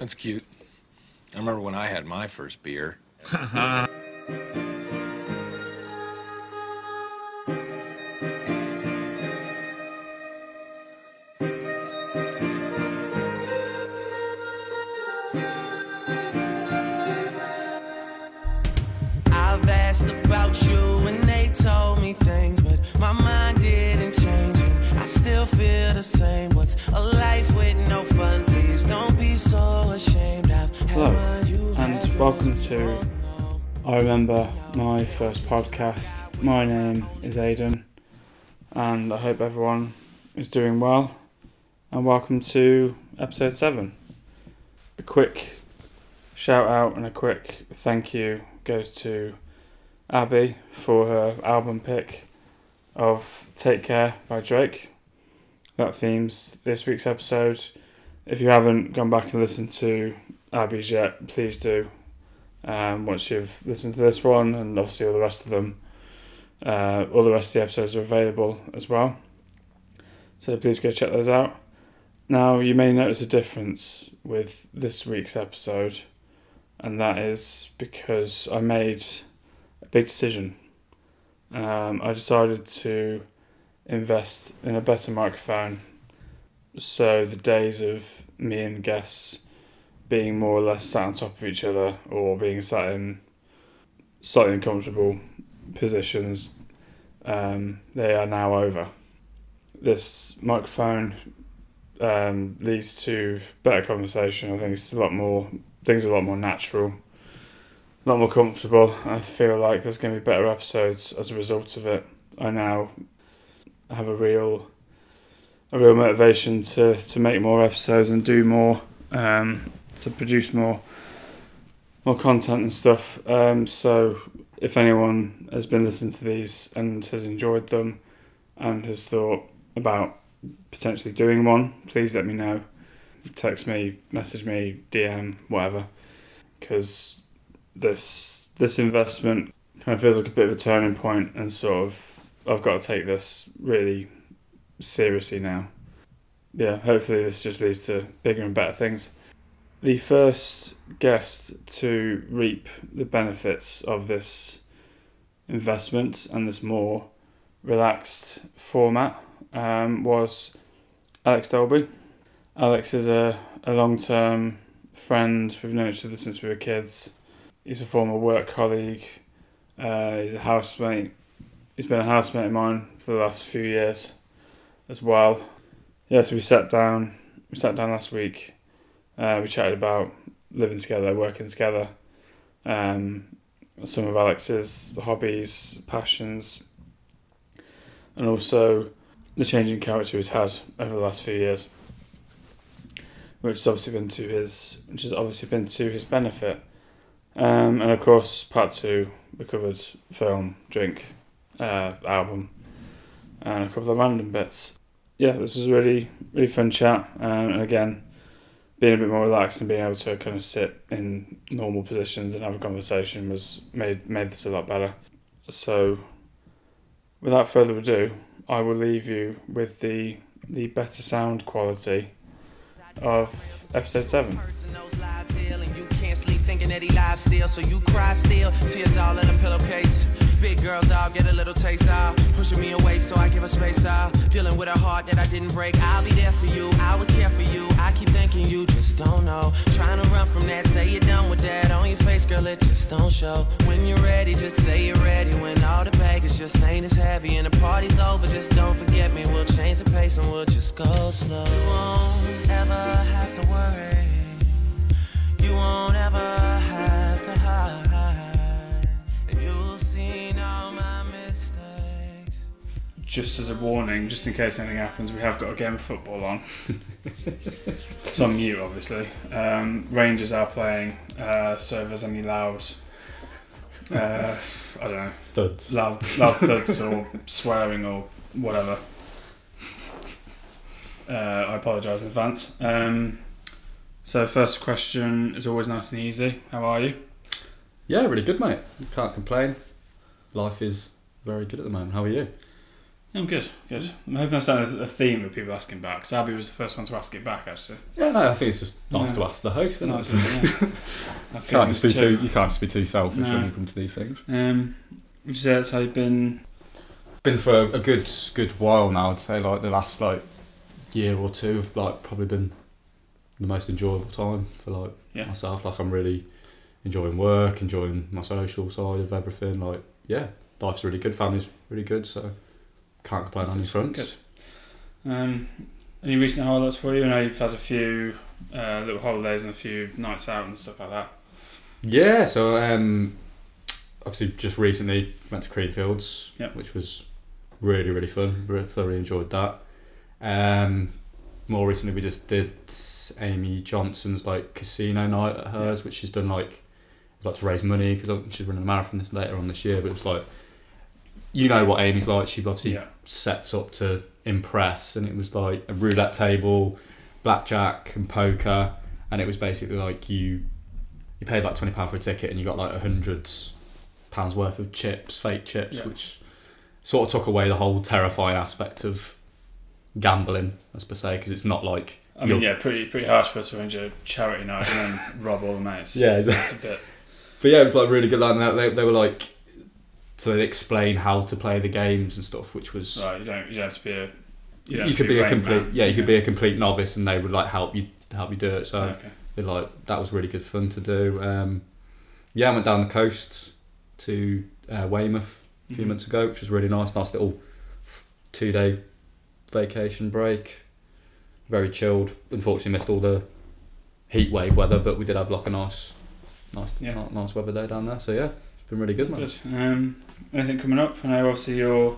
That's cute. I remember when I had my first beer. to I Remember My First Podcast. My name is Aidan, and I hope everyone is doing well. And welcome to episode 7. A quick shout out and a quick thank you goes to Abby for her album pick of Take Care by Drake. That themes this week's episode. If you haven't gone back and listened to Abby's yet, please do. Um, once you've listened to this one and obviously all the rest of them, uh, all the rest of the episodes are available as well. So please go check those out. Now, you may notice a difference with this week's episode, and that is because I made a big decision. Um, I decided to invest in a better microphone so the days of me and guests being more or less sat on top of each other or being sat in slightly uncomfortable positions, um, they are now over. This microphone um, leads to better conversation. I think it's a lot more, things are a lot more natural, a lot more comfortable. I feel like there's going to be better episodes as a result of it. I now have a real, a real motivation to, to make more episodes and do more. Um, to produce more more content and stuff. Um, so if anyone has been listening to these and has enjoyed them and has thought about potentially doing one, please let me know. Text me, message me, DM, whatever. Because this this investment kind of feels like a bit of a turning point, and sort of I've got to take this really seriously now. Yeah, hopefully this just leads to bigger and better things the first guest to reap the benefits of this investment and this more relaxed format um, was Alex Dolby. Alex is a, a long term friend. We've known each other since we were kids. He's a former work colleague. Uh, he's a housemate. He's been a housemate of mine for the last few years as well. Yeah, so we sat down. We sat down last week uh, we chatted about living together, working together, um, some of Alex's hobbies, passions, and also the changing character he's had over the last few years, which has obviously been to his, which has obviously been to his benefit. Um, and of course, part two, we covered film, drink, uh, album, and a couple of random bits. Yeah, this was really, really fun chat, um, and again being a bit more relaxed and being able to kind of sit in normal positions and have a conversation was made made this a lot better. So, without further ado, I will leave you with the the better sound quality of episode seven. That he lies still, so you cry still. Tears all in a pillowcase. Big girls, I'll get a little taste out. Pushing me away, so I give her space out. Dealing with a heart that I didn't break. I'll be there for you, I would care for you. I keep thinking you just don't know. Trying to run from that, say you're done with that. On your face, girl, it just don't show. When you're ready, just say you're ready. When all the baggage just ain't as heavy and the party's over, just don't forget me. We'll change the pace and we'll just go slow. You won't ever have to worry. You won't ever Just as a warning, just in case anything happens, we have got a game of football on. it's on mute, obviously. Um, Rangers are playing, uh, so if there's any loud, uh, I don't know, Thuds. loud, loud thuds or swearing or whatever. Uh, I apologise in advance. Um, so, first question is always nice and easy. How are you? Yeah, really good, mate. Can't complain. Life is very good at the moment. How are you? I'm good, good. I'm hoping that's not a theme of people asking back. Because Abby was the first one to ask it back, actually. Yeah, no, I think it's just nice to ask the host. Nice, yeah. You can't just be too. You can't just be too selfish No. when you come to these things. Um, would you say that's how you've been? Been for a, a good good while now. I'd say like the last like year or two have like probably been the most enjoyable time for like Yeah. myself. Like I'm really enjoying work, enjoying my social side of everything. Like yeah, life's really good. Family's really good. So can't complain on his fronts. Good. Um, any recent highlights for you? I know you've had a few uh, little holidays and a few nights out and stuff like that. Yeah, so um, obviously just recently went to Creamfields, Yep. which was really really fun. Really thoroughly enjoyed that. Um, more recently, we just did Amy Johnson's like casino night at hers, which she's done like like to raise money because she's running a marathon this later on this year. But it was like you know what Amy's like. She obviously Yeah. sets up to impress, and it was like a roulette table, blackjack, and poker, and it was basically like you you paid like twenty pound for a ticket, and you got like a hundred pounds worth of chips, fake chips, Yeah. which sort of took away the whole terrifying aspect of gambling, as per se, because it's not like I mean, yeah, pretty pretty harsh for us to arrange a charity night and then rob all the mates. Yeah, it's a bit. But yeah, it was like really good. Like they, they were like, so they'd explain how to play the games and stuff, which was Right, you don't you don't have to be a. You, you, don't have to could be a complete Man. yeah, you could be a complete novice, and they would like help you help you do it. So okay. it, like that was really good fun to do. Um, yeah, I went down the coast to uh, Weymouth a few Mhm. months ago, which was really nice. Nice little two day vacation break. Very chilled. Unfortunately, missed all the heat wave weather, but we did have like a nice, nice, Yeah. nice weather day down there. So yeah, been really good, man. Good. Um, anything coming up? I know obviously you're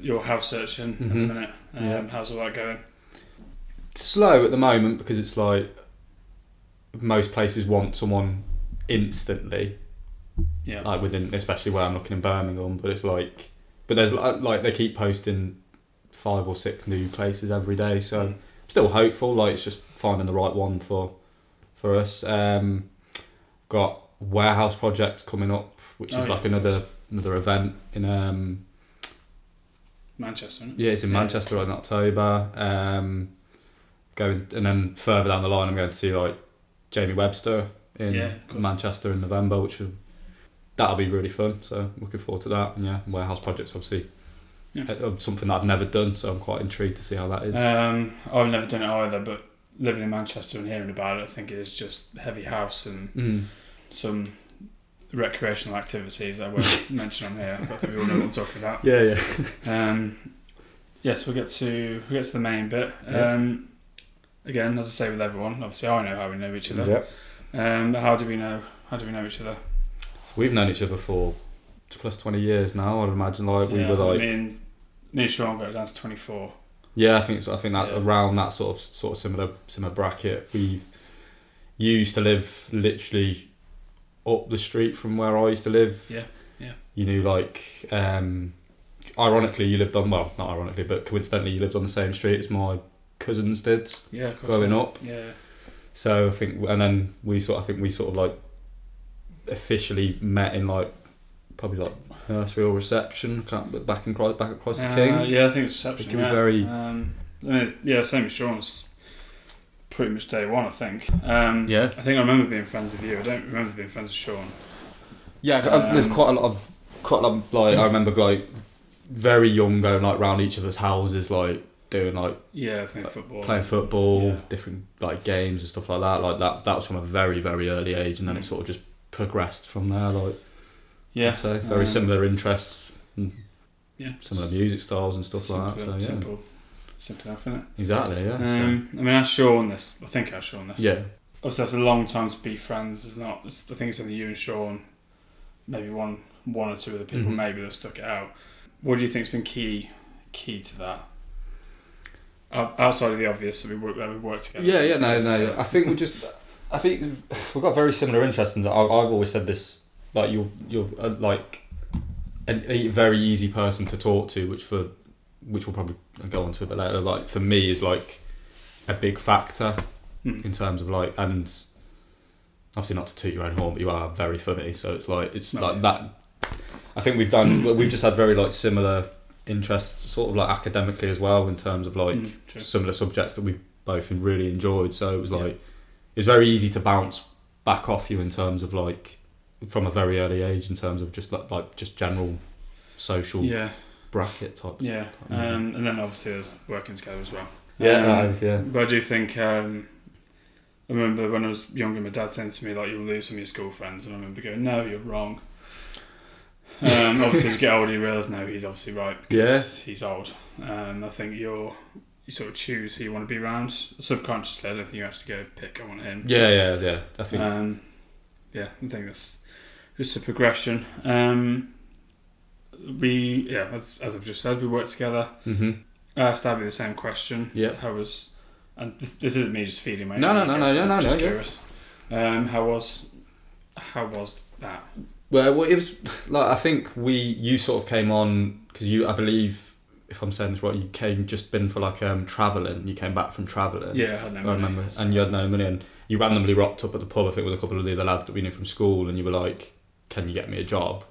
you're house searching at the Mhm. minute. Um, Yeah. How's all that going? slow at the moment because it's like most places want someone instantly, Yeah. like within, especially where I'm looking in Birmingham. But it's like, but there's li- like they keep posting five or six new places every day, so Mm. still hopeful. Like it's just finding the right one for for us. Um, got warehouse project coming up, which Oh, is yeah. like another another event in um Manchester. isn't it? yeah, it's in Yeah. Manchester in October. Um, going and then further down the line, I'm going to see like Jamie Webster in Yeah. Manchester in November, which will that'll be really fun. So looking forward to that. And yeah, warehouse projects obviously Yeah. uh, something that I've never done, so I'm quite intrigued to see how that is. Um, I've never done it either, but living in Manchester and hearing about it, I think it is just heavy house and Mm. some recreational activities that I won't mention on here. But I think we all know what I'm talking about. Yeah, yeah. Um, yes, we'll get to we'll get to the main bit. Yeah. Um, again, as I say with everyone, obviously I know how we know each other. Yep. Um, but how do we know? How do we know each other? So we've known each other for plus twenty years now. I'd imagine like we Yeah, were like me and me and Sean got down to twenty four. Yeah, I think so. I think that Yeah. around that sort of sort of similar similar bracket. We used to live literally up the street from where I used to live. Yeah, yeah. You knew like um ironically you lived on well, not ironically, but coincidentally you lived on the same street as my cousins did Yeah, growing up. Yeah, So I think and then we sort I think we sort of like officially met in like probably like nursery or reception back in back across the Uh, king. yeah, I think it's reception. It was yeah. very- Um, I mean, yeah, same as Sean's. Pretty much day one, I think. Um, Yeah. I think I remember being friends with you. I don't remember being friends with Sean. Yeah, uh, there's Um, quite a lot of quite a lot of, like I remember like very young going like round each other's houses like doing like Yeah, playing football. playing football, Yeah. different like games and stuff like that. Like that that was from a very very early age, and then it Mm. sort of just progressed from there. Like Yeah, so very um, similar interests, and Yeah, similar music styles and stuff simple, like that. So yeah, simple, simple enough, isn't it? exactly. Yeah. Um, I mean, I Sean this. I think I Sean this. yeah. Obviously, that's a long time to be friends. It's not. It's, I think it's only you and Sean, maybe one, one or two other people, Mhm. maybe that have stuck it out. What do you think's been key, key to that? Outside of the obvious that we work, that we work together. Yeah, yeah, no, So- no. I think we just, I think we've got very similar interests, and I- I've always said this, like you're, you're uh, like a very easy person to talk to, which for, which we'll probably go on to a bit later. Like for me, is like a big factor Mm. in terms of like, and obviously not to toot your own horn, but you are very funny, so it's like it's like yeah. that. I think we've done. we've just had very like similar interests, sort of like academically as well, in terms of like Mm, true. some of the subjects that we both really enjoyed. So it was Yeah. like it was very easy to bounce back off you in terms of like from a very early age in terms of just like, like just general social Yeah, bracket type. yeah, Mm. um, and then obviously there's working together as well. Yeah, Um, yeah. But I do think um, I remember when I was younger, my dad saying to me like, "You'll lose some of your school friends," and I remember going, "No, you're wrong." Um, obviously, as you get older, you realise no, he's obviously right because he's old. Um, I think you're you sort of choose who you want to be around subconsciously. I don't think you actually go pick. I want him. Yeah, yeah, yeah. I think Um, yeah, I think that's just a progression. Um, we yeah, as, as I've just said, we worked together. hmm I asked Abby the same question. Yeah. How was, and this, this isn't me just feeding my. No, no, no, no, no, no, Just no, yeah. curious. Um, how was, how was that? Well, well, it was like I think we you sort of came on because you I believe if I'm saying this right, you came just been for like um traveling. You came back from traveling. Yeah, I had no I money, remember, and you had no money, and you randomly rocked up at the pub. I think with a couple of the other lads that we knew from school, and you were like, "Can you get me a job?"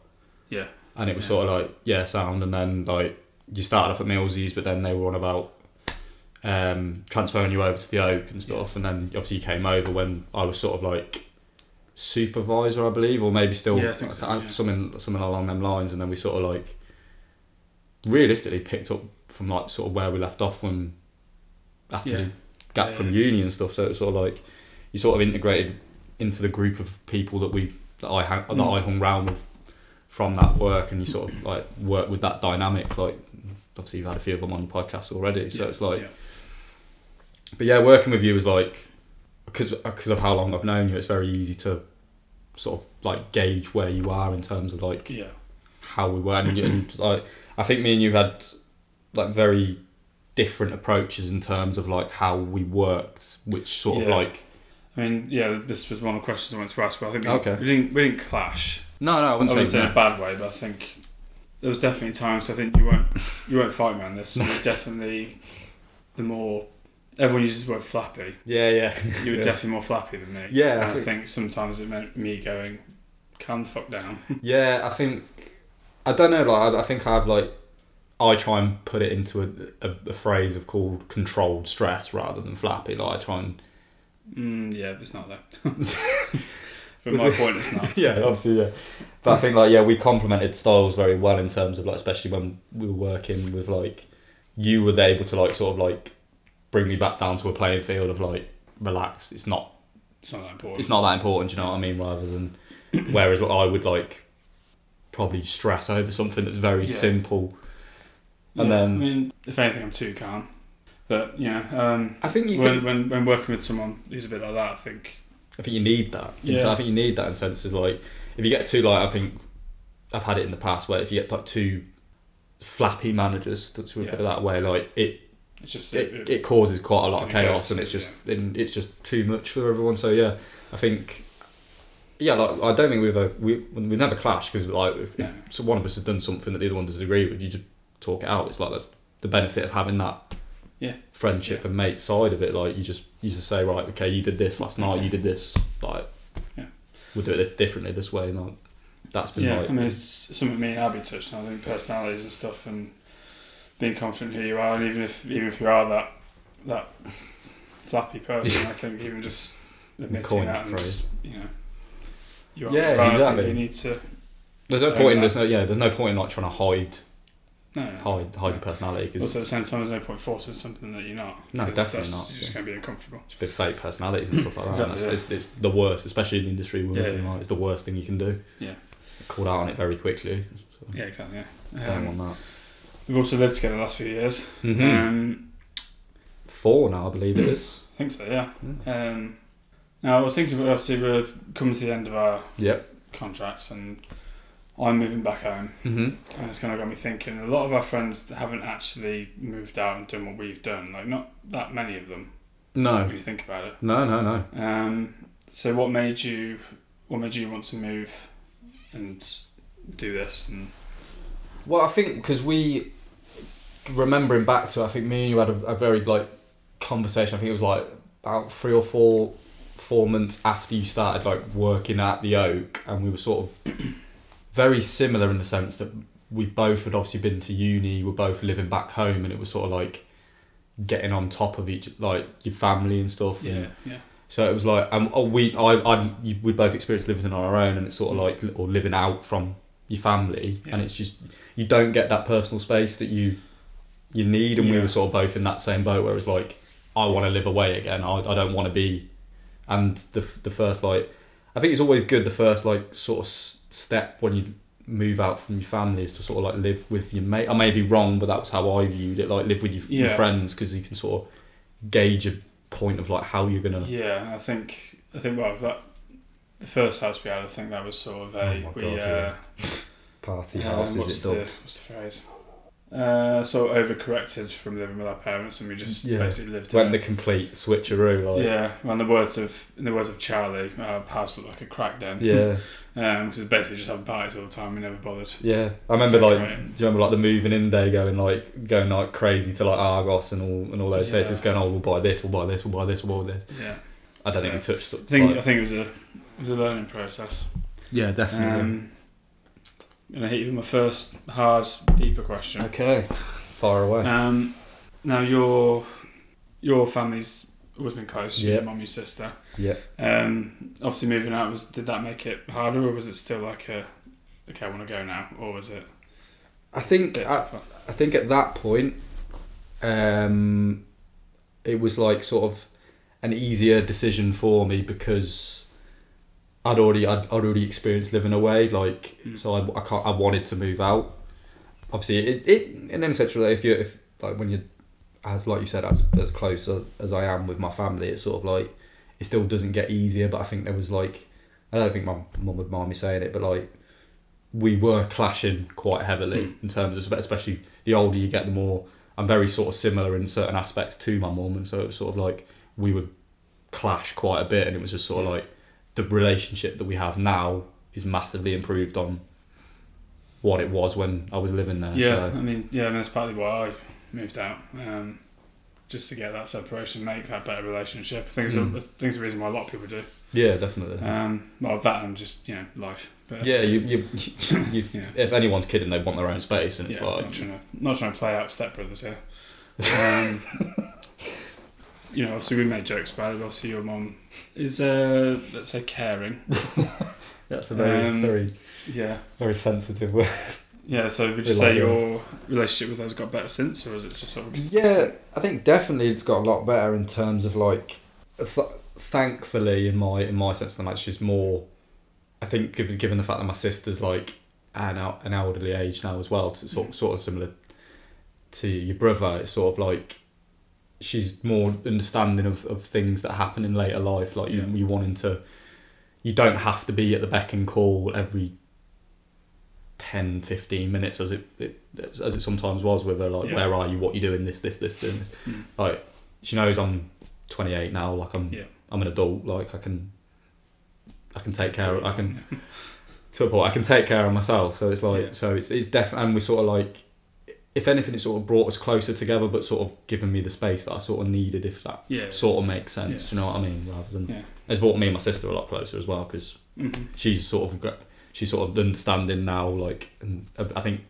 Yeah. And it was sort of like, "Yeah, sound." And then like you started off at Millsies, but then they were on about um, transferring you over to the Oak and stuff, and then obviously you came over when I was sort of like supervisor, I believe, or maybe still Yeah, I think so, yeah. something something along them lines, and then we sort of like realistically picked up from like sort of where we left off when after Yeah. the gap from uni and stuff. So it's sort of like you sort of integrated into the group of people that we that I that Mm. I hung round with from that work, and you sort of like work with that dynamic. Like obviously you've had a few of them on your podcast already, so Yeah, it's like. yeah. But yeah, working with you is like because because of how long I've known you, it's very easy to sort of like gauge where you are in terms of like yeah, how we were, and, and like I think me and you had like very different approaches in terms of like how we worked, which sort of like I mean, yeah, this was one of the questions I wanted to ask, but I think we, Okay. we didn't we didn't clash. No, no, I I wouldn't, I wouldn't say, say in a bad way, but I think there was definitely times I think you won't you won't fight me on this. You were definitely the more everyone uses the word flappy. Yeah, yeah. You were yeah. definitely more flappy than me. Yeah, and I I think- think sometimes it meant me going, "Calm the fuck down." Yeah, I think I don't know. Like I, I think I've like I try and put it into a, a, a phrase of called controlled stress rather than flappy. Like I try and mm, yeah, but it's not there. From my point, it's not. yeah, obviously, yeah. But I think like yeah, we complemented styles very well in terms of like especially when we were working with like you were able to like sort of like bring me back down to a playing field of like relaxed. It's not It's not that important. it's not that important. You know what I mean? Rather than whereas what I would like probably stress over something that's very Yeah. simple. And Yeah, then- I mean, if anything, I'm too calm. But yeah, um, I think you when, can. when when working with someone who's a bit like that, I think I think you need that. Yeah. So I think you need that in senses like if you get too like I think I've had it in the past where if you get like too flappy managers to, put Yeah. that way, like it it's just it, it causes quite a lot of chaos goes, and it's just and it's just too much for everyone. So yeah, I think yeah, like I don't think we've ever, we we've never clashed because like if, No. if one of us has done something that the other one doesn't agree with, you just talk it out. It's like that's the benefit of having that Yeah. friendship and mate side of it. Like you just you just say right, okay, you did this last night, you did this, like Yeah. we'll do it differently this way. And like, that's been yeah, like I mean, it's something me and Abby touched on. I think personalities and stuff, and being confident who you are, and even if even if you are that that flappy person, I think even just admitting that that and phrase. just you know, you are Yeah, right, I think exactly. You need to there's no point in that. there's no yeah there's no point in like trying to hide no, no. hide hide your personality because Also, at the same time, there's no point forcing something that you're not. No, definitely that's not, You're just yeah. going to be uncomfortable. It's a bit fake personalities and stuff like that. and Exactly, it's, it's, it's the worst, especially in the industry we're Yeah, in. yeah. Like, it's the worst thing you can do. Yeah. Called out on it very quickly. So Yeah, exactly. Yeah. don't Um, want that. we've also lived together the last few years. Mm-hmm. Um, Four now, I believe it is. I think so. Yeah. Um, now I was thinking, obviously, we're coming to the end of our Yep. contracts, and I'm moving back home, Mm-hmm. and it's kind of got me thinking. A lot of our friends haven't actually moved out and done what we've done. Like not that many of them, No, when you think about it. no, no, no. Um, so what made you? What made you want to move and do this? And Well, I think because we, remembering back to, I think me and you had a, a very like conversation. I think it was like about three or four, four months after you started like working at the Oak, and we were sort of very similar in the sense that we both had obviously been to uni. We're both living back home, and it was sort of like getting on top of each like your family and stuff. and Yeah, yeah. so it was like, um, oh, we, I, I, we both experienced living on our own, and it's sort of like, or living out from your family, Yeah. and it's just you don't get that personal space that you, you need, and we were sort of both in that same boat where it was like, I want to live away again. I, I don't want to be, and the the first like, I think it's always good the first like sort of step when you move out from your family is to sort of like live with your mate. I may be wrong, but that was how I viewed it. Like live with your, your friends because you can sort of gauge a point of like how you're gonna. Yeah, I think I think well that the first house we had, I think that was sort of a Oh my we God, uh, Party um, house, what's is it the, dubbed? what's the phrase? Uh, sort of overcorrected from living with our parents, and we just Yeah. basically lived. Went in the a- complete switcheroo, like yeah, well, in the words of in the words of Charlie, our house looked like a crack den. yeah, um, because basically just having parties all the time. We never bothered. yeah. I remember like, do you remember like the moving in day, going like going like crazy to like Argos and all and all those Yeah. places, going, oh, we'll buy this, we'll buy this, we'll buy this, we'll buy this. Yeah, I don't think we touched. I think like- I think it was a it was a learning process. yeah, definitely. Um, gonna hit you with my first hard, deeper question. okay, far away. Um, now your your family's always been close. Yeah. Your mum, your sister. yeah. Um, obviously moving out was did that make it harder, or was it still like a okay, I want to go now, or was it I think I. Think at that point, um, it was like sort of an easier decision for me because I'd already I'd, I'd already experienced living away. Like Mm. so, I, I can't I wanted to move out. Obviously, it, it in any such if you if like when you as like you said as as close as, as I am with my family, it's sort of like it still doesn't get easier. But I think there was like I don't think my mum would mind me saying it, but like we were clashing quite heavily Mm. in terms of especially the older you get, the more I'm very sort of similar in certain aspects to my mum, and so it was sort of like we would clash quite a bit, and it was just sort of like the relationship that we have now is massively improved on what it was when I was living there. Yeah, I mean, yeah, mean, that's partly why I moved out, um, just to get that separation, make that better relationship. I think it's, Mm. a, I think it's a reason why a lot of people do. yeah, definitely. Um, well, that and just you know life. But, yeah, you, you, you, yeah. if anyone's kidding, they want their own space, and it's yeah, like not trying to not trying to play out stepbrothers here. Um, you know, obviously we made jokes about it. Obviously, your mom is uh, let's say caring. that's a very- Um, very Yeah, very sensitive word. Yeah. So would you say your relationship with her has got better since, or is it just sort of Yeah, I think definitely it's got a lot better in terms of like, th- thankfully in my in my sense of the match is more. I think given given the fact that my sister's like an an elderly age now as well, to sort sort of similar to your brother, it's sort of like she's more understanding of, of things that happen in later life. Like you Yeah. you wanting to, you don't have to be at the beck and call every 10, 15 minutes as it, it as it sometimes was with her. Like, Yeah. where are you? What you doing? This, this, this, doing this. Mm. Like, she knows I'm 28 now. Like, I'm Yeah. I'm an adult. Like, I can I can take care. of I can to a point. I can take care of myself. So it's like Yeah. so it's it's definitely and we sort of like. If anything, it sort of brought us closer together, but sort of given me the space that I sort of needed, if that sort of makes sense. You know what I mean? Rather than it's brought me and my sister a lot closer as well because Mhm. she's sort of got she's sort of understanding now like and I think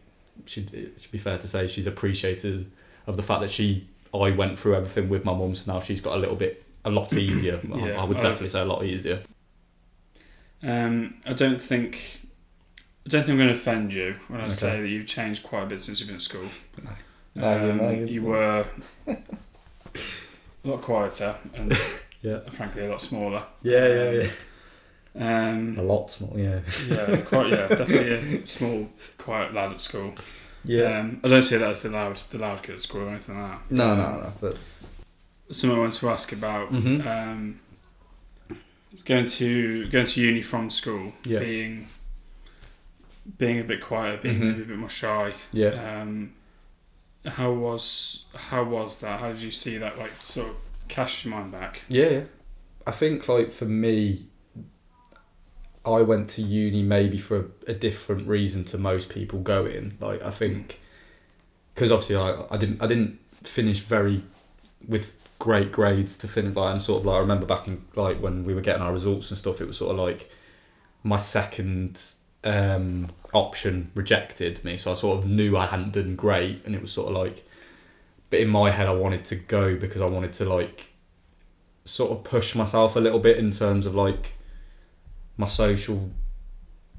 should it should be fair to say she's appreciated of the fact that she I went through everything with my mum so now she's got a little bit a lot easier I- Yeah, I would I- definitely say a lot easier Um, I don't think I don't think I'm going to offend you when I Okay. say that you've changed quite a bit since you've been at school. No, you- Um, no, you- you were a lot quieter and yeah frankly a lot smaller. yeah yeah yeah Um, a lot small yeah yeah, quite yeah, definitely a small, quiet lad at school. Um, I don't see that as the loud, the loud kid at school or anything like that. no no no but Something I want to ask about Mhm. um, going to going to uni from school, Yeah. being being a bit quieter, being Mhm. maybe a bit more shy. yeah Um, how was how was that? How did you see that? Like sort of cast your mind back. Yeah, yeah. I think like for me, I went to uni maybe for a, a different reason to most people going. Like I think because obviously I, I didn't I didn't finish very with great grades to finish by and sort of like I remember back in like when we were getting our results and stuff. It was sort of like my second um, option rejected me, so I sort of knew I hadn't done great, and it was sort of like, but in my head I wanted to go because I wanted to like, sort of push myself a little bit in terms of like, my social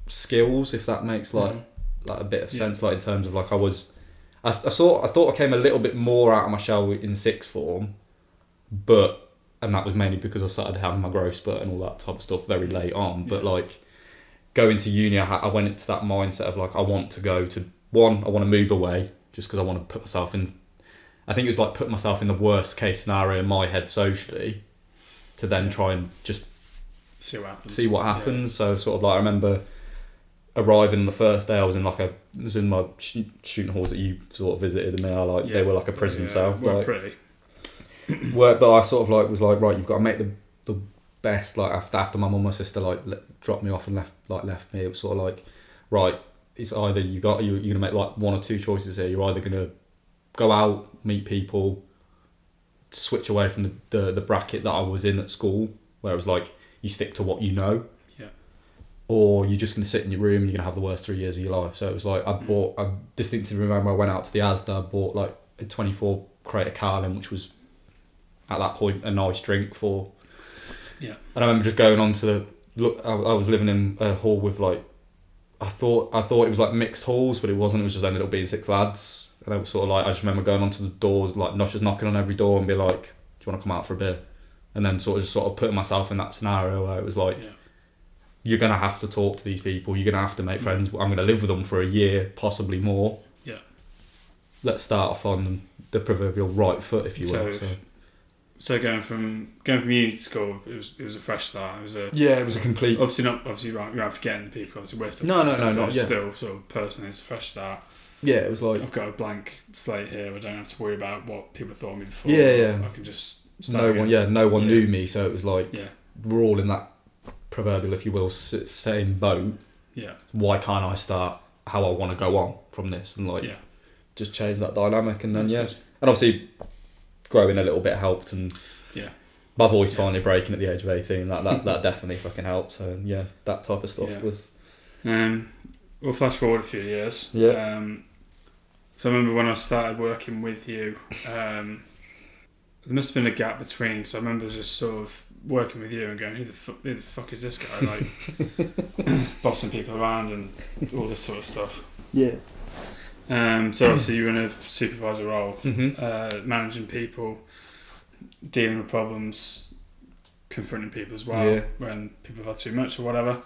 skills, if that makes like Mhm. like a bit of Yeah. sense, like in terms of like I was, I, I thought I thought I came a little bit more out of my shell in sixth form, but and that was mainly because I started having my growth spurt and all that type of stuff very late on. But Yeah. like going to uni, I, I went into that mindset of like I want to go to one, I want to move away just because I want to put myself in. I think it was like put myself in the worst case scenario in my head socially, to then try and just See what happens. see what happens. So sort of like I remember arriving the first day. I was in like a I was in my sh- shooting halls that you sort of visited, and they are like Yeah. they were like a prison Yeah, cell. Well, like, pretty. where, but I sort of like was like right, you've got to make the the best. Like after after my mum and my sister like dropped me off and left like left me, it was sort of like right. It's either you got you you're gonna make like one or two choices here. You're either gonna go out, meet people, switch away from the, the, the bracket that I was in at school, where it was like you stick to what you know. Yeah. Or you're just going to sit in your room and you're going to have the worst three years of your life. So it was like, I Mm. bought, I distinctly remember I went out to the Asda, I bought like a 24 crate of Carling, which was at that point a nice drink for. Yeah. And I remember just going on to the, look, I, I was living in a hall with like, I thought, I thought it was like mixed halls, but it wasn't. It was just ended up being six lads. And I was sort of like, I just remember going onto the doors, like not just knocking on every door and be like, do you want to come out for a beer? And then sort of just sort of putting myself in that scenario where it was like, Yeah. you're gonna have to talk to these people. You're gonna have to make mm. friends. I'm gonna live with them for a year, possibly more. Yeah. Let's start off on the proverbial right foot, if you will. So- So, So going from going from uni to school, it was it was a fresh start. It was a yeah, it was a complete. obviously not obviously right. You're not forgetting the people. Obviously, we're still No, no, no, not yet. Still, sort of personally, it's a fresh start. Yeah, it was like I've got a blank slate here. I don't have to worry about what people thought of me before. Yeah, yeah. I can just start no again. one. Yeah, no one Yeah. knew me. So it was like Yeah, we're all in that proverbial, if you will, same boat. yeah, Why can't I start how I want to go on from this and like yeah. just change that dynamic and then That's yeah, good. and obviously growing a little bit helped and Yeah. my voice finally breaking at the age of 18 that that, that definitely fucking helped so yeah that type of stuff Yeah. was Um, we'll flash forward a few years. Yeah. Um, so I remember when I started working with you, um, there must have been a gap between. Because I remember just sort of working with you and going, "Who the fuck? Who the fuck is this guy?" Like bossing people around and all this sort of stuff. yeah Um, so obviously you were in a supervisor role, mm-hmm. uh, managing people, dealing with problems, confronting people as well Yeah. when people have had too much or whatever.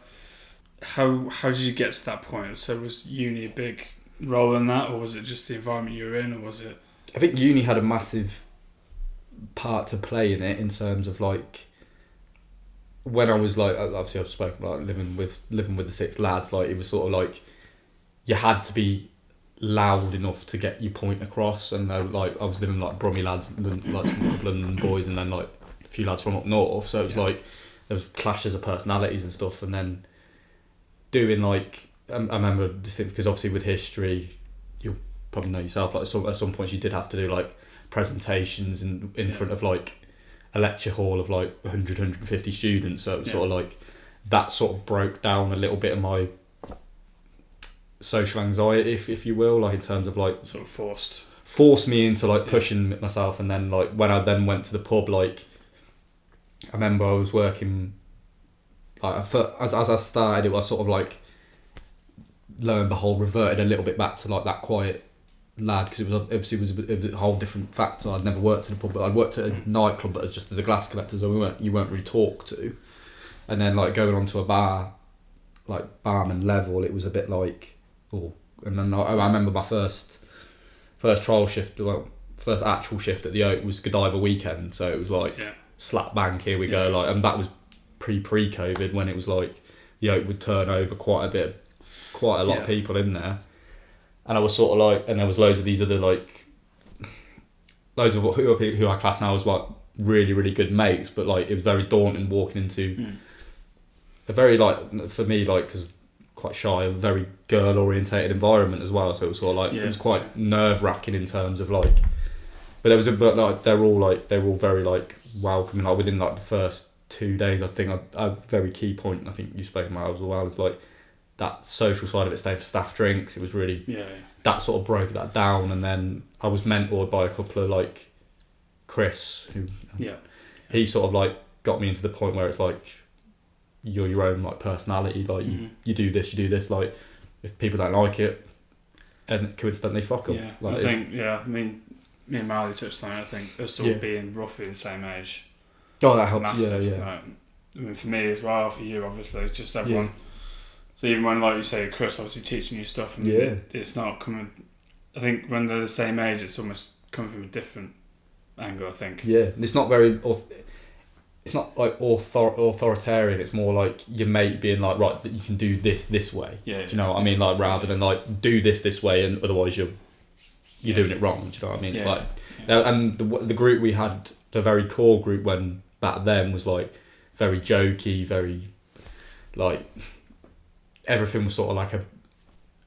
How how did you get to that point? So was uni a big role in that, or was it just the environment you were in, or was it? I think uni had a massive part to play in it in terms of like when I was like obviously I've spoken about living with living with the six lads like it was sort of like you had to be loud enough to get your point across. And uh, like I was living with, like Brummy lads like some London boys and then like a few lads from up north. So it was Yeah. like there was clashes of personalities and stuff. And then doing like I, I remember distinct because obviously with history you'll probably know yourself like some, at some points you did have to do like presentations in in Yeah. front of like a lecture hall of like 100 150 students so it was Yeah. sort of like that sort of broke down a little bit of my social anxiety if, if you will like in terms of like Sort of forced. forced me into like Yeah. pushing myself and then like when I then went to the pub like I remember I was working like as, as I started it was sort of like lo and behold reverted a little bit back to like that quiet lad because it was obviously it was, a, it was a whole different factor I'd never worked in a pub but I'd worked at a nightclub but as just as a glass collector so we weren't you weren't really talked to and then like going on to a bar like barman level it was a bit like oh and then I, I remember my first first trial shift, well, first actual shift at the Oak was Godiva weekend. So it was like Yeah. slap bang, here we go. Like, and that was pre pre COVID when it was like the Oak would turn over quite a bit, quite a lot of people in there. And I was sort of like, and there was loads of these other like, loads of who are people who I class now as like really really good mates, but like it was very daunting walking into Mm. a very like for me like because quite shy, a very girl orientated environment as well. So it was sort of like Yeah, it was quite nerve wracking in terms of like. But there was a but like they're all like they were all very like welcoming. Like within like the first two days, I think a, a very key point I think you spoke about as well is like that social side of it stayed for staff drinks. It was really Yeah. that sort of broke that down, and then I was mentored by a couple of like Chris, who Yeah. he sort of like got me into the point where it's like you're your own like personality. Like you, Mhm. you do this, you do this. Like if people don't like it, and coincidentally fuck them. Yeah. Like, I think. Yeah. I mean, me and Marley touched on it. I think us all Yeah. being roughly the same age. oh that helps. massive. Yeah, yeah. Like, I mean, for me as well, for you, obviously, just everyone. So even when, like you say, Chris, obviously teaching you stuff, and Yeah. it's not coming. I think when they're the same age, it's almost coming from a different angle. I think. Yeah, and it's not very. It's not like author- authoritarian. It's more like your mate being like, right, that you can do this this way. Yeah. Do you know what I mean? Like rather than like do this this way, and otherwise you're you're Yeah. doing it wrong. Do you know what I mean? It's Yeah. like, uh, and the the group we had, the very core group when back then was like very jokey, very like everything was sort of like a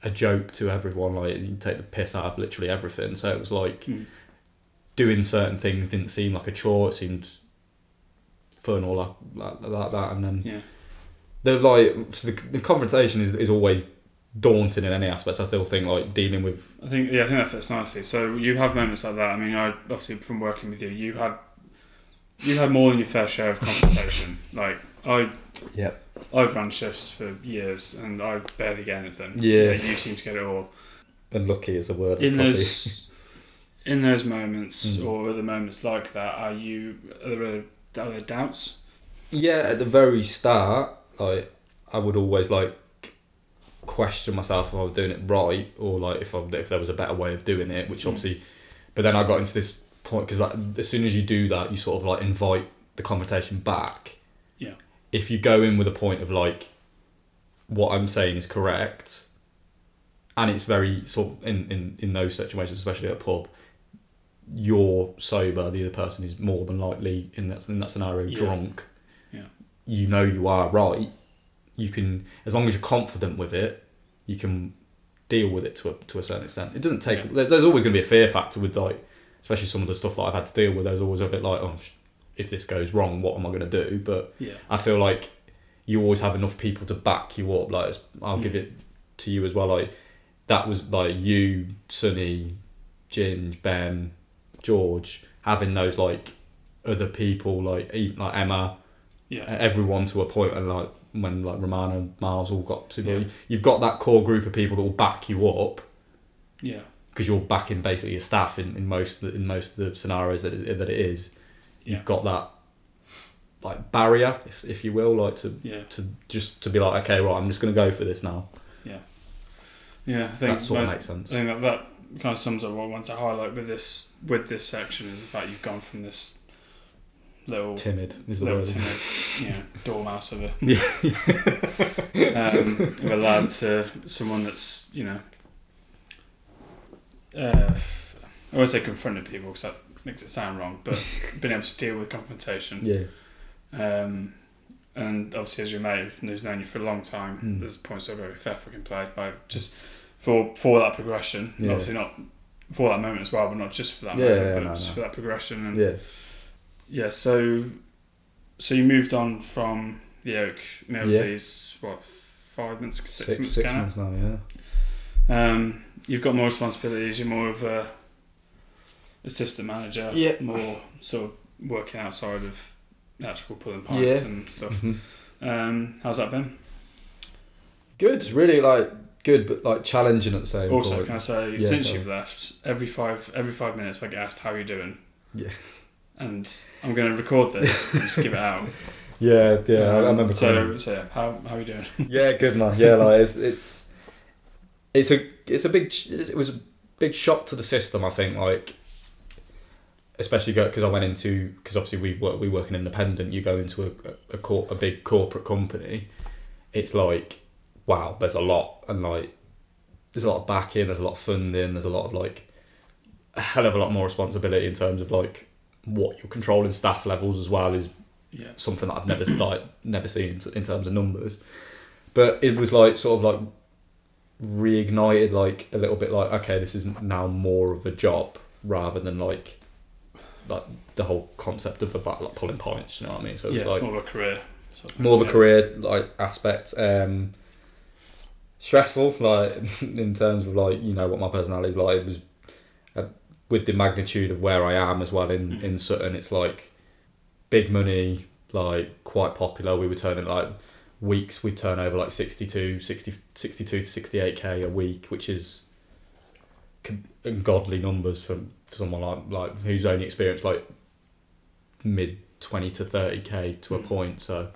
a joke to everyone. Like you take the piss out of literally everything. So it was like Mm. doing certain things didn't seem like a chore. It seemed fun or like like, like that. And then Yeah. the like so the, the confrontation is, is always daunting in any aspects. I still think like dealing with I think yeah, I think that fits nicely. So you have moments like that. I mean, I obviously from working with you, you had you had more than your fair share of confrontation. like I, yeah I've run shifts for years and I barely get anything. Yeah. you seem to get it all. unlucky is a word. In those in those moments Mm. or other moments like that, are you are there, are there doubts? Yeah, at the very start, like I would always like question myself if I was doing it right or like if I, if there was a better way of doing it. Which Mm. obviously, but then I got into this point because like, as soon as you do that, you sort of like invite the conversation back. If you go in with a point of like, what I'm saying is correct, and it's very sort of in in in those situations, especially at a pub. You're sober. The other person is more than likely in that in that scenario Yeah. drunk Yeah. you know you are right, you can as long as you're confident with it, you can deal with it to a to a certain extent. It doesn't take. Yeah. There's always going to be a fear factor with like, especially some of the stuff that I've had to deal with. There's always a bit like, oh, if this goes wrong, what am I going to do? But Yeah. I feel like you always have enough people to back you up. Like I'll give Mm. it to you as well. Like that was like you, Sonny, Ginge, Ben, George, having those like other people like like Emma, Yeah. everyone to a point and like when like Romano and Miles all got to Yeah. you've got that core group of people that will back you up Yeah. because you're backing basically your staff in, in most in most of the scenarios that it, that it is Yeah. you've got that like barrier if, if you will like to Yeah. to just to be like okay right I'm just going to go for this now Yeah. Yeah, I think that sort of makes sense I think that, that kind of sums up what I want to highlight with this with this section is the fact you've gone from this little timid is the little word timid, you know, dormouse of a yeah um, of a lad to someone that's you know. Uh, I won't say confronted people because that makes it sound wrong, but being able to deal with confrontation. yeah Um, and obviously, as your mate who's known you for a long time, Mm. there's points where very fair fucking play. Like just for for that progression, Yeah. obviously not for that moment as well, but not just for that Yeah, moment, yeah, but no, just no. for that progression. And yeah yeah, so so you moved on from the Oak Millsies, what five months, six, six months six months now yeah Um, you've got more responsibilities. You're more of a assistant manager. Yeah. More sort of working outside of the actual pulling pints Yeah. and stuff. Mhm. Um, how's that been? good really like good but like challenging at the same time. Also, point can I say Yeah, since go you've left, every five every five minutes I get asked how you're doing. Yeah. And I'm going to record this and just give it out. yeah yeah I- I Um, remember So, coming- so yeah, how how are you doing? Yeah, good man. Yeah, like it's it's it's a it's a big it was a big shock to the system. I think like especially because I went into because obviously we work we work an independent. You go into a a, corp, a big corporate company. It's like wow, there's a lot and like there's a lot of backing. There's a lot of funding. There's a lot of like a hell of a lot more responsibility in terms of like what you're controlling staff levels as well is Yeah. something that I've never like never seen in, in terms of numbers. But it was like sort of like reignited like a little bit like okay this is now more of a job rather than like like the whole concept of about like pulling points you know what I mean so it was yeah, like more of a career. sort more of a career like aspect um stressful. Like in terms of like you know what my personality is like. It was uh, with the magnitude of where I am as well in in Sutton. It's like big money, like quite popular. We were turning like weeks we turn over like 62, 60, 62 to 68k a week, which is ungodly numbers for, for someone like like who's only experienced like mid 20 to 30k to a mm. point. So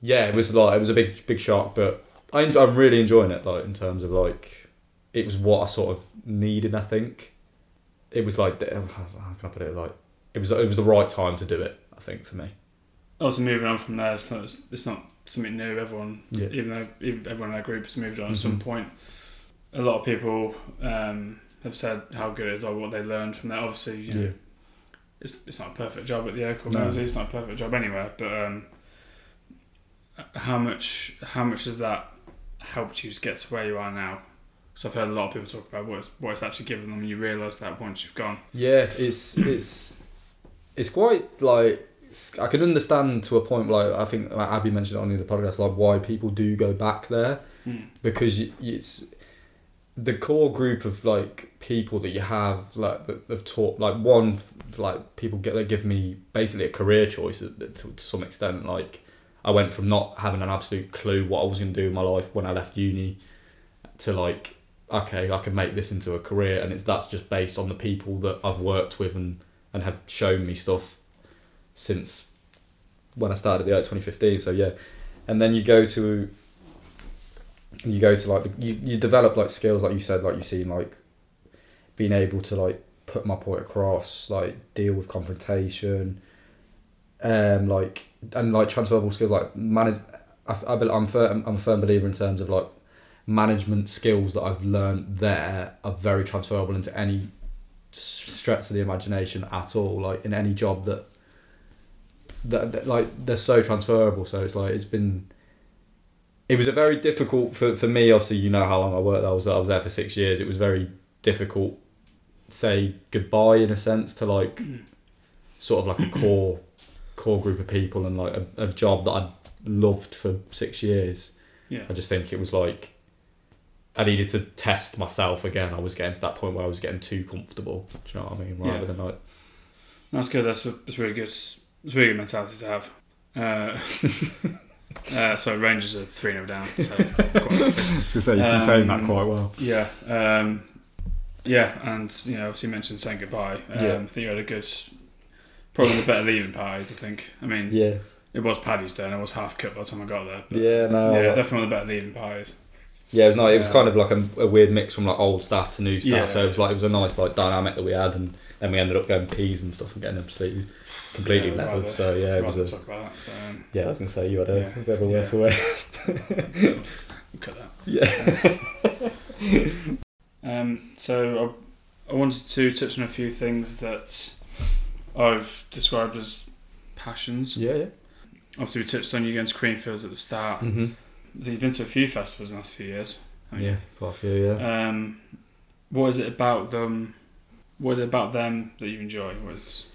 yeah, it was like it was a big big shock, but I I'm really enjoying it. Like in terms of like it was what I sort of needed. I think it was like how can I put it? Like it was it was the right time to do it. I think for me. Also, moving on from there, it's not, it's not something new. Everyone, Yeah. even though even everyone in our group has moved on at mm-hmm. some point. A lot of people um, have said how good it is or what they learned from that. Obviously, you know, it's, it's not a perfect job at the Oak or No. It's not a perfect job anywhere, but um, how much how much has that helped you to get to where you are now? Because I've heard a lot of people talk about what it's, what it's actually given them, and you realise that once you've gone. Yeah, it's it's it's quite like I can understand to a point. Like I think like Abby mentioned it on the other podcast, like why people do go back there because it's the core group of like people that you have like that have taught like one like people get they give me basically a career choice to, to, to some extent. Like I went from not having an absolute clue what I was going to do in my life when I left uni to like okay I can make this into a career and it's that's just based on the people that I've worked with and and have shown me stuff since when I started the year 2015 so yeah. And then you go to you go to like the, you, you develop like skills like you said like you seen like being able to like put my point across like deal with confrontation um like and like transferable skills like manage I, I, I'm, firm, I'm a firm believer in terms of like management skills that I've learned there are very transferable into any stretch of the imagination at all like in any job that that, that like they're so transferable. So it's like it's been it was a very difficult for, for me obviously you know how long I worked I was I was there for six years it was very difficult to say goodbye in a sense to like sort of like a core core group of people and like a, a job that I'd loved for six years Yeah, I just think it was like I needed to test myself again I was getting to that point where I was getting too comfortable do you know what I mean rather Yeah. than like that's good. That's that's really good. It's really good mentality to have. Uh, uh, so Rangers are three 0 down. So quite, say you contained that quite well Yeah, um, yeah, and you know, obviously you mentioned saying goodbye. Um, Yeah. I think you had a good, probably the better leaving parties. I think. I mean, yeah it was Paddy's Day, and I was half cut by the time I got there. But yeah no yeah, like- definitely one of the better leaving parties. Yeah, it was nice. It was kind of like a, a weird mix from like old staff to new staff. Yeah. So it was like it was a nice like dynamic that we had, and then we ended up going peas and stuff and getting absolutely completely Yeah, leveled. rather- so yeah, it was a talk about that. Um, yeah. I was gonna say you had a Yeah. bit of a worse Yeah. way. cut that. Yeah. Um, so I, I wanted to touch on a few things that I've described as passions. Yeah, yeah. Obviously, we touched on you going to Creamfields at the start. Mm-hmm. You've been to a few festivals in the last few years. Yeah, quite a few. Yeah. Um, what is it about them? What is it about them that you enjoy? What is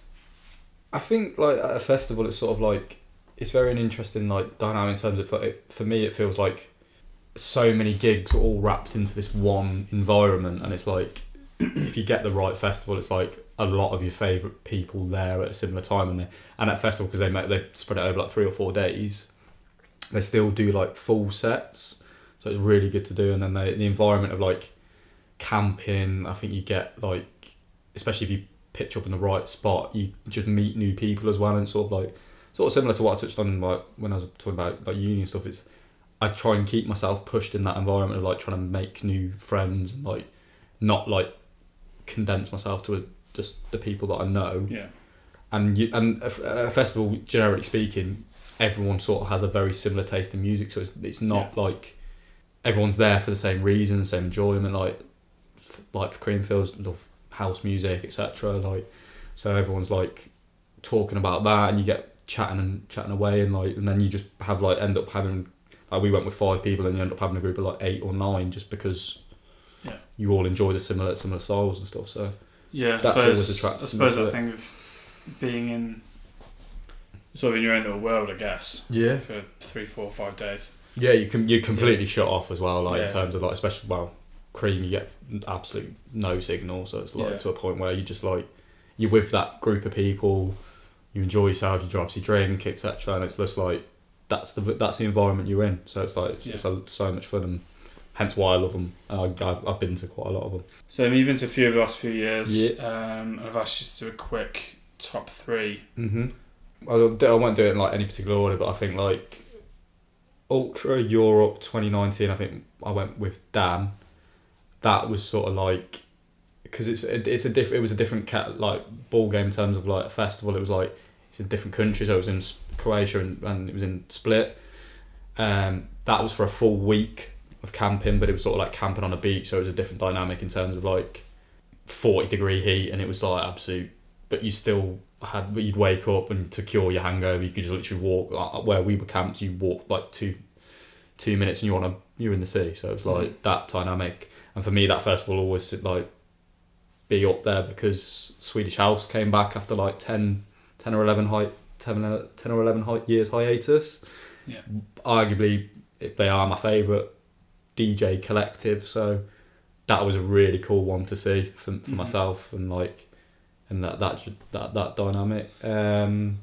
I think like at a festival, it's sort of like it's very an interesting like dynamic in terms of like, for me, it feels like so many gigs are all wrapped into this one environment, and it's like if you get the right festival, it's like a lot of your favourite people there at a similar time, and they, and at festival because they make they spread it over like three or four days, they still do like full sets, so it's really good to do, and then they, the environment of like camping, I think you get like especially if you pitch up in the right spot, you just meet new people as well, and sort of like sort of similar to what I touched on like when I was talking about like uni and stuff. It's I try and keep myself pushed in that environment of like trying to make new friends and like not like condense myself to a, just the people that I know. yeah, And you and a, a festival, generally speaking, everyone sort of has a very similar taste in music, so it's, it's not like everyone's there for the same reason, same enjoyment. Like f- like for Creamfields, love house music, etc. Like so everyone's like talking about that, and you get chatting and chatting away, and like and then you just have like end up having like we went with five people, and you end up having a group of like eight or nine, just because Yeah. you all enjoy the similar similar styles and stuff. So yeah. That's suppose, always attractive I suppose to that thing of being in sort of in your own little world, I guess, Yeah. for three, four, five days. Yeah, you can you completely shut off as well. Like Yeah. in terms of like, especially well, cream, you get absolute no signal, so it's like Yeah. to a point where you just like you're with that group of people, you enjoy yourself, you obviously drink, etc. And it's just like that's the that's the environment you're in. So it's like it's, it's a, so much fun, and hence why I love them. I, I've, I've been to quite a lot of them. So I mean, you've been to a few of the last few years. Yeah. Um, I've asked you to do a quick top three. Mm-hmm. I, I won't do it in like any particular order, but I think like Ultra Europe 2019. I think I went with Dan. That was sort of like because it's a, it's a diff, It was a different cat like ball game in terms of like a festival. It was like it's in different countries. So it was in Croatia and, and it was in Split. Um, that was for a full week of camping, but it was sort of like camping on a beach. So it was a different dynamic in terms of like forty degree heat, and it was like absolute. But you still had you'd wake up and to cure your hangover, you could just literally walk uh, where we were camped. You walk like two two minutes, and you're on a you're in the sea. So it was like that dynamic. And for me, that festival always sit like be up there because Swedish House came back after like 10, 10 or eleven height 10, uh, 10 or eleven height years hiatus. Yeah. Arguably, they are my favourite DJ collective. So that was a really cool one to see for, for Mhm. myself and like and that that that that dynamic. Um,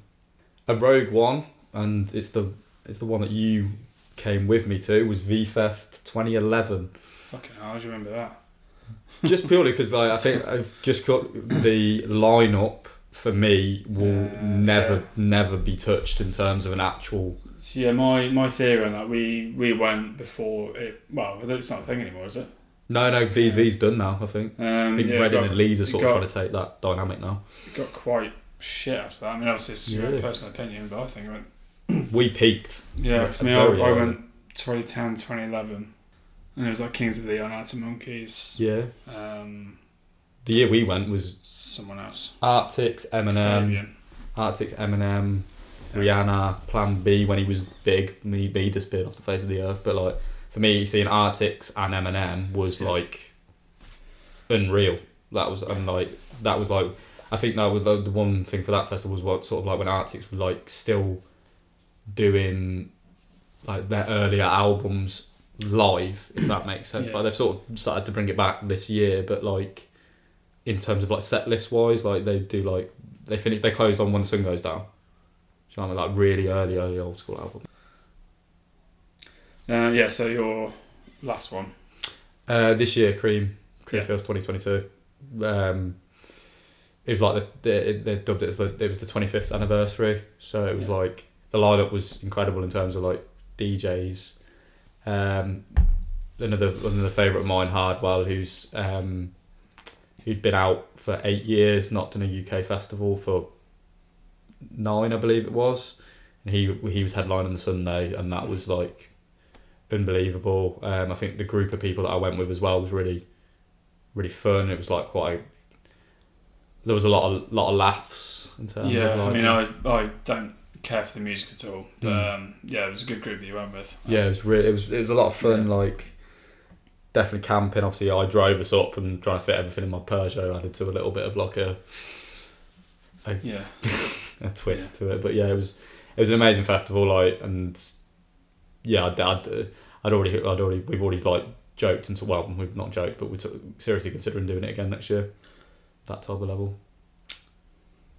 a Rogue One, and it's the it's the one that you came with me to was V Fest 2011. Fucking hell, do you remember that? just purely because like I think I've just got the lineup for me will Uh, never yeah. never be touched in terms of an actual. So yeah, my, my theory on that, we, we went before it, well, it's not a thing anymore, is it? No, no, VV's done now. I think. Um, I think yeah, Reading got- and Leeds are sort of trying to take that dynamic now. it got quite shit after that. I mean, obviously it's your Yeah. personal opinion, but I think it went, We peaked. yeah, I mean, I, I went 2010, 2011, and it was like Kings of Leon, Arctic Monkeys, Yeah. um, The year we went was someone else. Arctics, Eminem. Arctics, Eminem, Rihanna, Plan B when he was big. Me, he disappeared off the face of the earth. But like for me, seeing Arctics and Eminem was Yeah. like unreal. That was and like that was like I think that was the, the one thing for that festival was what sort of like when Arctics were like still doing like their earlier albums live, if that makes sense. Yeah. Like they've sort of started to bring it back this year, but like in terms of like set list wise, like they do like they finish they closed on when the sun goes down. Do you know what I mean? Like really early, early old school album. Uh, yeah, so your last one. Uh, this year, Cream, Cream Yeah. Fields 2022. Um, it was like the, they, they dubbed it as the, it was the 25th anniversary. So it was Yeah. like the lineup was incredible in terms of like DJs. Um, another another favourite of mine, Hardwell, who's um, who'd been out for eight years, not done a UK festival for nine, I believe it was. And he he was headlining the Sunday, and that was like unbelievable. Um, I think the group of people that I went with as well was really, really fun. It was like quite. There was a lot of lot of laughs in terms yeah, of like, I mean, I, I don't care for the music at all, but Mm. um, yeah, it was a good group that you went with. yeah, it was really it was it was a lot of fun. Like definitely camping. Obviously, I drove us up and trying to fit everything in my Peugeot added to a little bit of like a Yeah, a twist to it. But yeah, it was it was an amazing festival. Like and yeah, I'd, I'd, uh, I'd already I'd already we've already like joked and well we've not joked, but we're t- seriously considering doing it again next year. That type of level.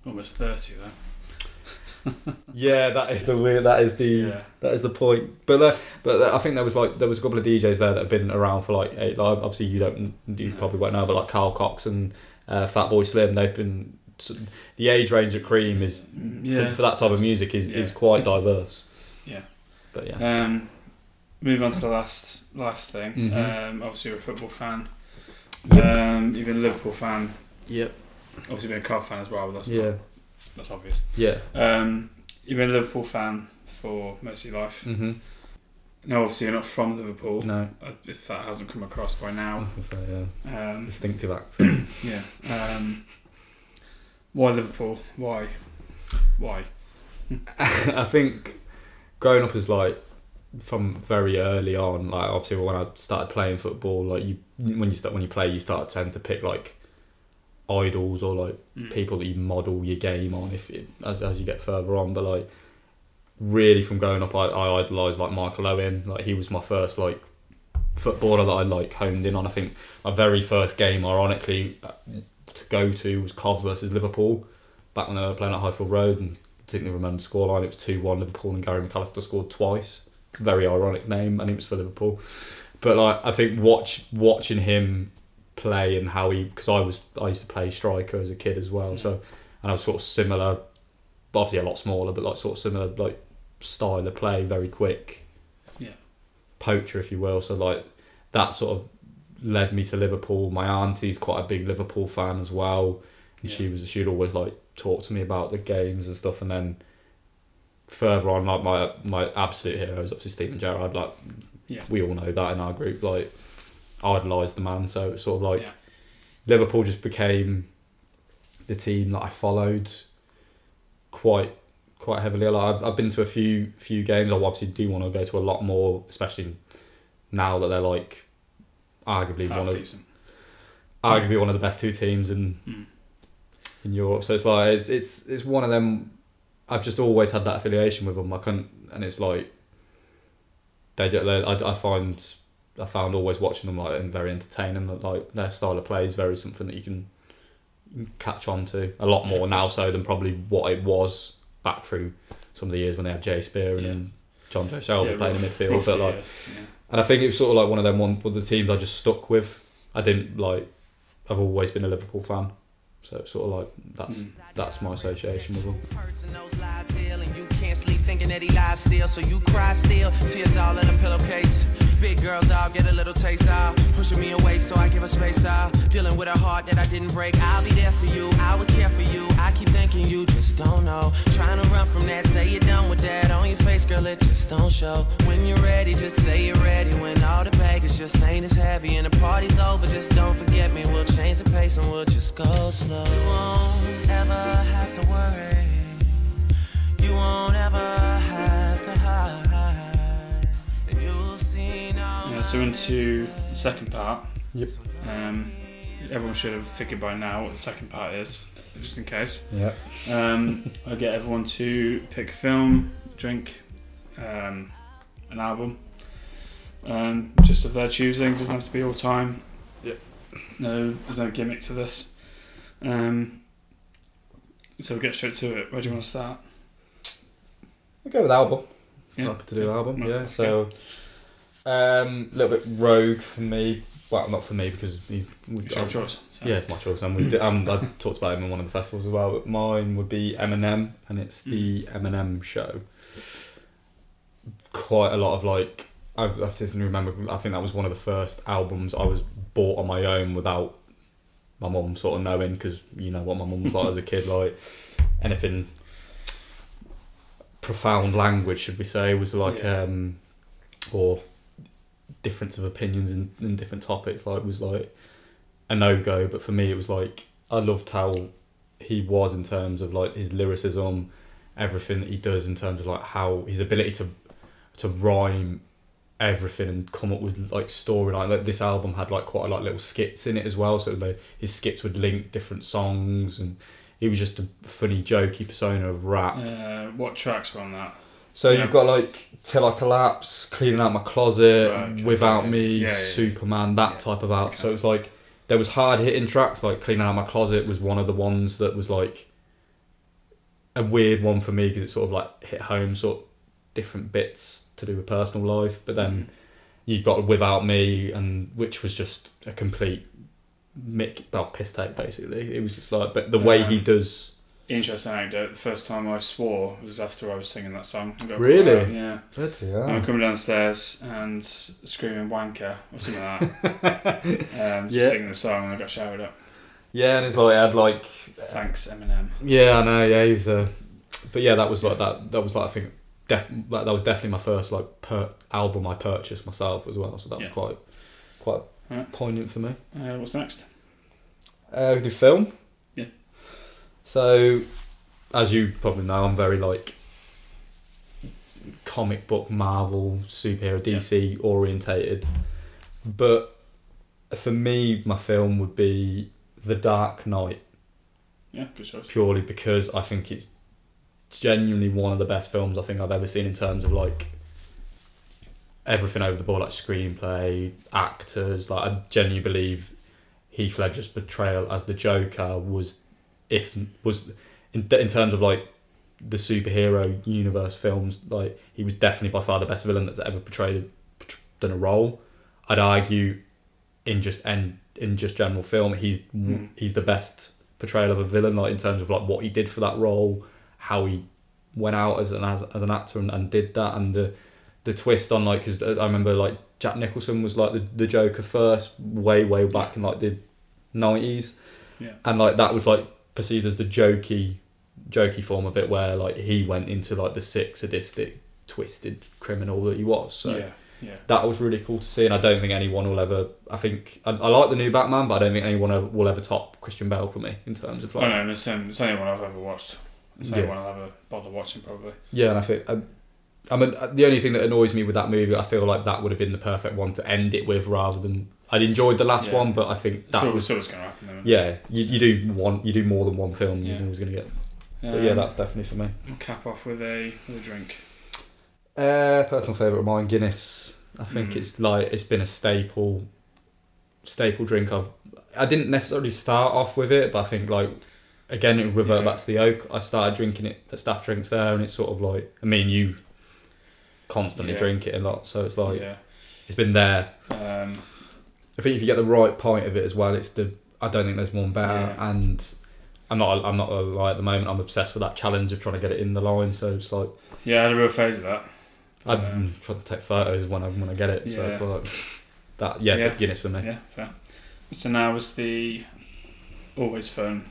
almost thirty though. Yeah, that is the weird. That is the Yeah, that is the point. But uh, but I think there was like there was a couple of DJs there that have been around for like eight. Like, obviously you don't you probably won't know, but like Carl Cox and uh, Fatboy Slim, they've been the age range of Cream is yeah. for, for that type of music is, is quite diverse. Yeah. But yeah. Um, move on to the last last thing. Mhm. Um, obviously, you're a football fan. Yep. Um, you've been a Liverpool fan. Yep. Obviously, been a Cov fan as well. But that's Yeah. not, that's obvious. Yeah. Um, you've been a Liverpool fan for most of your life. Mhm. No, obviously, you're not from Liverpool. No. uh, If that hasn't come across by I now. say yeah. Um, Distinctive accent. yeah. Um, why Liverpool? Why? Why? I think growing up is like from very early on, like obviously when I started playing football, like you when you start when you play, you start to tend to pick like idols or like Mm. people that you model your game on if it, as as you get further on. But like really from growing up, I, I idolised like Michael Owen. Like he was my first like footballer that I like honed in on. I think my very first game, ironically, uh, to go to was Cov versus Liverpool back when they were playing at Highfield Road, and I didn't remember the scoreline. It was two one Liverpool, and Gary McAllister scored twice. Very ironic name, and it was for Liverpool. But like I think watch watching him play and how he because I was I used to play striker as a kid as well, so mm. and I was sort of similar, but obviously a lot smaller, but like sort of similar like style of play, very quick. Yeah. Poacher, if you will. So like that sort of led me to Liverpool. My auntie's quite a big Liverpool fan as well, and she was she'd always like talk to me about the games and stuff, and then further on, like my my absolute hero is obviously Steven Gerrard. Like Yeah. we all know that in our group. Like idolised the man, so it's sort of like Yeah. Liverpool just became the team that I followed quite quite heavily. Like I've, I've been to a few few games. I obviously do want to go to a lot more, especially now that they're like arguably Half one of decent. arguably one of the best two teams in Mm. in Europe. So it's like it's it's it's one of them. I've just always had that affiliation with them. I couldn't, and it's like they. they I, I find I found always watching them like and very entertaining. that, Like their style of play is very something that you can, catch on to a lot more now so than probably what it was back through some of the years when they had Jay Spearing and Yeah. then Jonjo Shelvey Yeah, playing in midfield. rough But like yeah. and I think it was sort of like one of them one of the teams I just stuck with. I didn't like. I've always been a Liverpool fan, so it's sort of like that's Mm. that's my association with them. Big girls all get a little taste out, pushing me away so I give her space out. Dealing with a heart that I didn't break. I'll be there for you, I would care for you. I keep thinking you just don't know. Trying to run from that, say you're done with that. On your face, girl, it just don't show. When you're ready, just say you're ready. When all the baggage just ain't as heavy and the party's over, just don't forget me. We'll change the pace and we'll just go slow. You won't ever have to worry. You won't ever have to hide. Yeah, so into the second part. Yep. Um, everyone should have figured by now what the second part is, just in case. Yeah. Um, I get everyone to pick a film, drink, um, an album, um, just of their choosing. Doesn't have to be all time. Yep. No, there's no gimmick to this. Um, so we'll get straight to it. Where do you want to start? We'll go with album. Yeah. Happy to do album. Yeah. So, a little bit rogue for me. Well, not for me because he, we, It's your choice. So. Yeah, it's my choice. And we did, um, I talked about him in one of the festivals as well. But mine would be Eminem, and it's the Eminem show. Quite a lot of like, I, I just remember. I think that was one of the first albums I was bought on my own without my mum sort of knowing because you know what my mum was like as a kid. Like anything profound language, should we say, was like Yeah. um, or difference of opinions in, in different topics. Like was like a no go, but for me it was like I loved how he was in terms of like his lyricism, everything that he does in terms of like how his ability to to rhyme everything and come up with like storyline. Like this album had like quite a lot of little skits in it as well, so they, his skits would link different songs and he was just a funny, jokey persona of rap. Uh, what tracks were on that? So Yeah. you've got like Till I Collapse, Cleaning Out My Closet, Right, okay, Without. Me, Yeah. Superman, that type of album. Okay. So it's like there was hard hitting tracks like Cleaning Out My Closet was one of the ones that was like a weird one for me because it sort of like hit home sort of different bits to do with personal life. But then mm-hmm. you've got Without Me and which was just a complete mick well piss take basically. It was just like but the way he does Interesting anecdote. The first time I swore was after I was singing that song. I got caught Really? Yeah. I'm coming downstairs and screaming wanker or something like that. um, just Yeah. singing the song and I got showered up. Yeah, and it's like I had like Thanks, Eminem. Yeah, I know. Yeah, he's a. But yeah, that was like that. That was like I think, def, that, that was definitely my first like per album I purchased myself as well. So that was Yeah. quite, quite Alright. poignant for me. Uh, what's next? Uh, the film. Yeah. So, as you probably know, I'm very like comic book, Marvel, superhero, DC orientated. But for me, my film would be The Dark Knight Yeah, good choice. purely because I think it's genuinely one of the best films I think I've ever seen in terms of like everything over the board, like screenplay, actors. Like I genuinely believe Heath Ledger's portrayal as the Joker was, if was in in terms of like the superhero universe films, like he was definitely by far the best villain that's ever portrayed done a role. I'd argue in just and in just general film, he's Mm. he's the best portrayal of a villain, like in terms of like what he did for that role, how he went out as an as, as an actor and, and did that, and the the twist on like because I remember like Jack Nicholson was like the, the Joker first, way way back in like the nineties, Yeah. and like that was like perceived as the jokey jokey form of it, where like he went into like the sick sadistic twisted criminal that he was. So yeah, yeah. that was really cool to see, and I don't think anyone will ever. I think I, I like the new Batman, but I don't think anyone will ever top Christian Bale for me in terms of like. know, it's, um, it's the only one I've ever watched. It's the only Yeah. one I'll ever bother watching, probably. Yeah, and I think I, I mean the only thing that annoys me with that movie, I feel like that would have been the perfect one to end it with, rather than I'd enjoyed the last Yeah. one, but I think that so, was so it's going to happen. Then. yeah. You, you do one, you do more than one film, Yeah. you was gonna get. Um, But yeah, that's definitely for me. We'll cap off with a with a drink. Uh, personal favourite of mine, Guinness. I think Mm. it's like it's been a staple, staple drink. I've I didn't necessarily start off with it, but I think like again it revert Yeah. back to the oak. I started drinking it at staff drinks there, and it's sort of like I mean you constantly Yeah. drink it a lot, so it's like yeah. it's been there. Um, I think if you get the right pint of it as well, it's the I don't think there's one better. Yeah. And I'm not I'm not a lie at the moment. I'm obsessed with that challenge of trying to get it in the line. So it's like yeah, I had a real phase of that. I'm Um, trying to take photos when I when I get it. So Yeah. it's like that. Yeah, Yeah. Guinness for me. Yeah, fair. So now is the always fun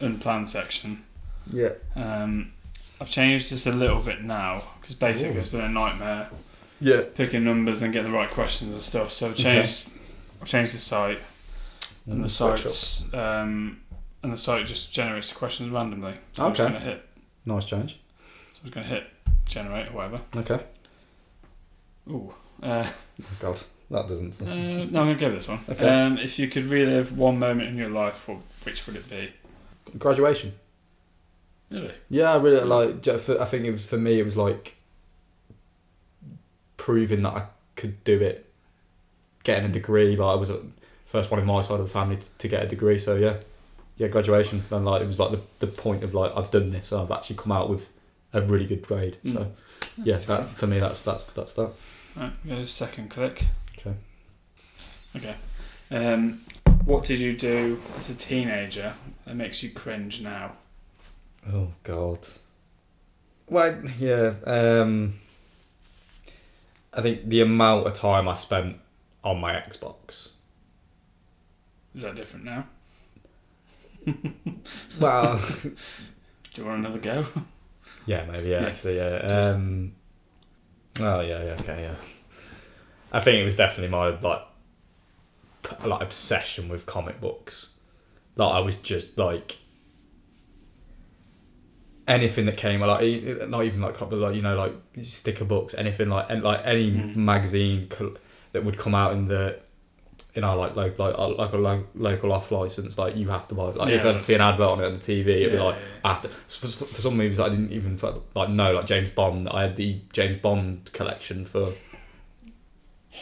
unplanned section. Yeah. Um, I've changed this a little bit now because basically Ooh. it's been a nightmare Yeah. picking numbers and getting the right questions and stuff. So I've changed, I've changed the site, and the site's um, and the site just generates the questions randomly. So I'm just Okay. going to hit. Nice change. So I'm just going to hit generate or whatever. Okay. Ooh. Uh, Oh God, that doesn't. uh, no, I'm going to go with this one. Okay. Um, if you could relive one moment in your life, which would it be? Graduation. Really? Yeah, I really like. ju- for- I think it was for me. It was like proving that I could do it, getting a degree. Like I was the first one in my side of the family to, to get a degree. So yeah, yeah, graduation. And like it was like the, the point of like I've done this. I've actually come out with a really good grade. So Mm. yeah, Fair that for me that's that's that's that. Right, go second click. Okay. Okay. Um, what did you do as a teenager that makes you cringe now? Oh God. Well, yeah. Um, I think the amount of time I spent on my Xbox. Is that different now? Well, Do you want another go? yeah, maybe. Yeah, Yeah. actually, yeah. Um, oh yeah, yeah, okay, yeah. I think it was definitely my like, p- like obsession with comic books. Like I was just like anything that came like e- not even like couple like you know like sticker books anything like and like any Mm. magazine col- that would come out in the in our like like like, uh, like a lo- local off license like you have to buy like if I'd see an advert on it on the TV it'd be like yeah, yeah. after for, for some movies I didn't even like know like James Bond I had the James Bond collection for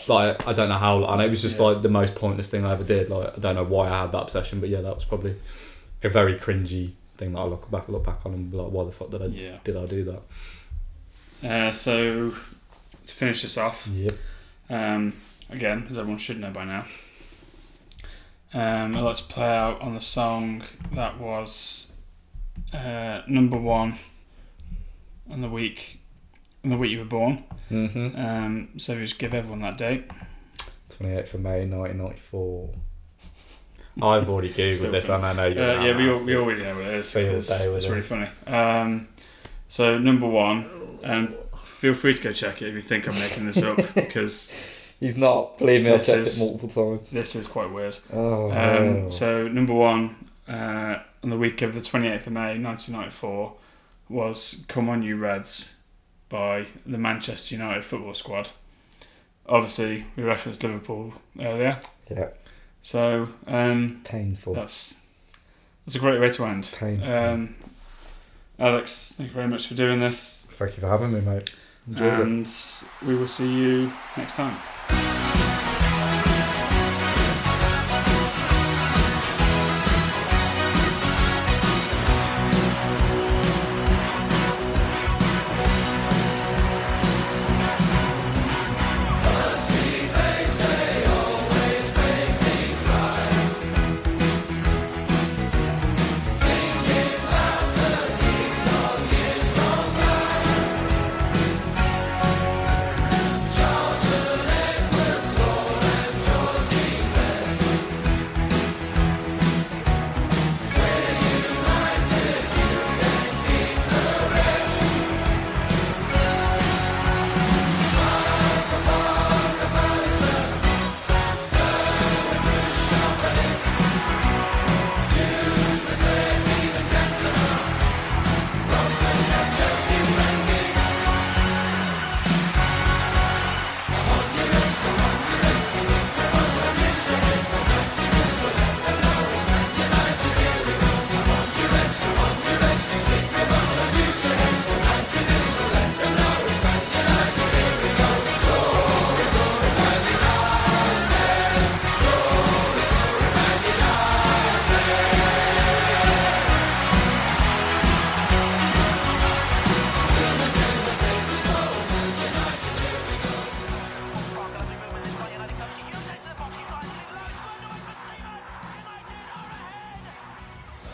like I don't know how and it was just Yeah. like the most pointless thing I ever did like I don't know why I had that obsession but yeah that was probably a very cringy thing that I look back look back on and be like why the fuck did I Yeah. did I do that Uh, so to finish this off, yep um, again, as everyone should know by now, um, I'd like to play out on the song that was uh, number one on the week on the week you were born. mm-hmm Um, so we just give everyone that date. 28th of May 1994 I've already googled Still this and I know Uh, you're yeah, we, all, we already know what it is. Field It's, it's really funny. Um, so number one, and feel free to go check it if you think I'm making this up because he's not believe me I've checked it multiple times this is quite weird. oh Um, so number one uh, on the week of the 28th of May 1994 was "Come On You Reds" by the Manchester United football squad. Obviously, we referenced Liverpool earlier, yeah so um, painful that's that's a great way to end. painful Um, Alex, thank you very much for doing this, Thank you for having me, mate. Enjoyed it. and we will see you next time.